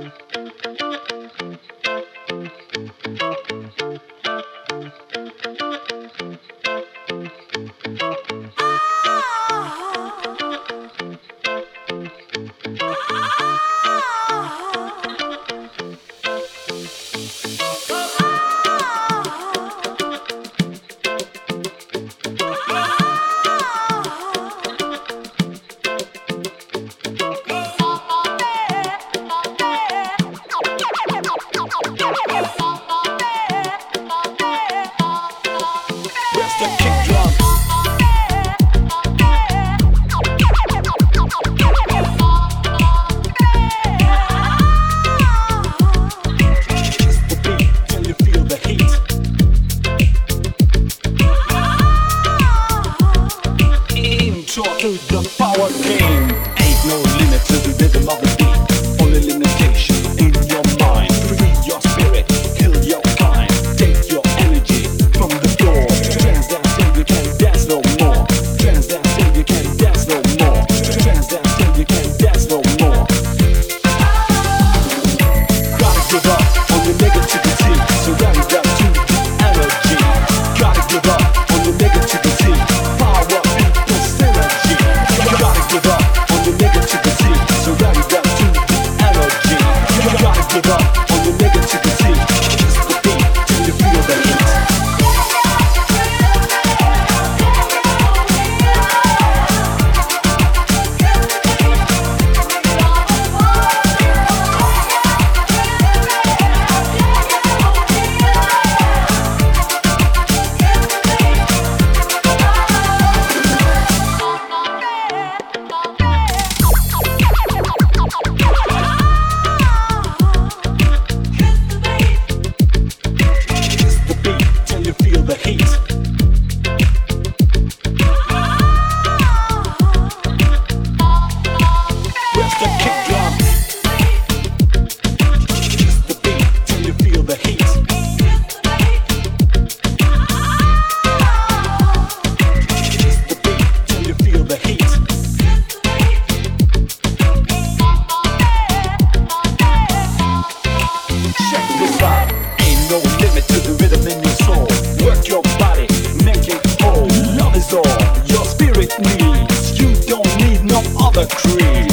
Bye. needs. You don't need no other creed.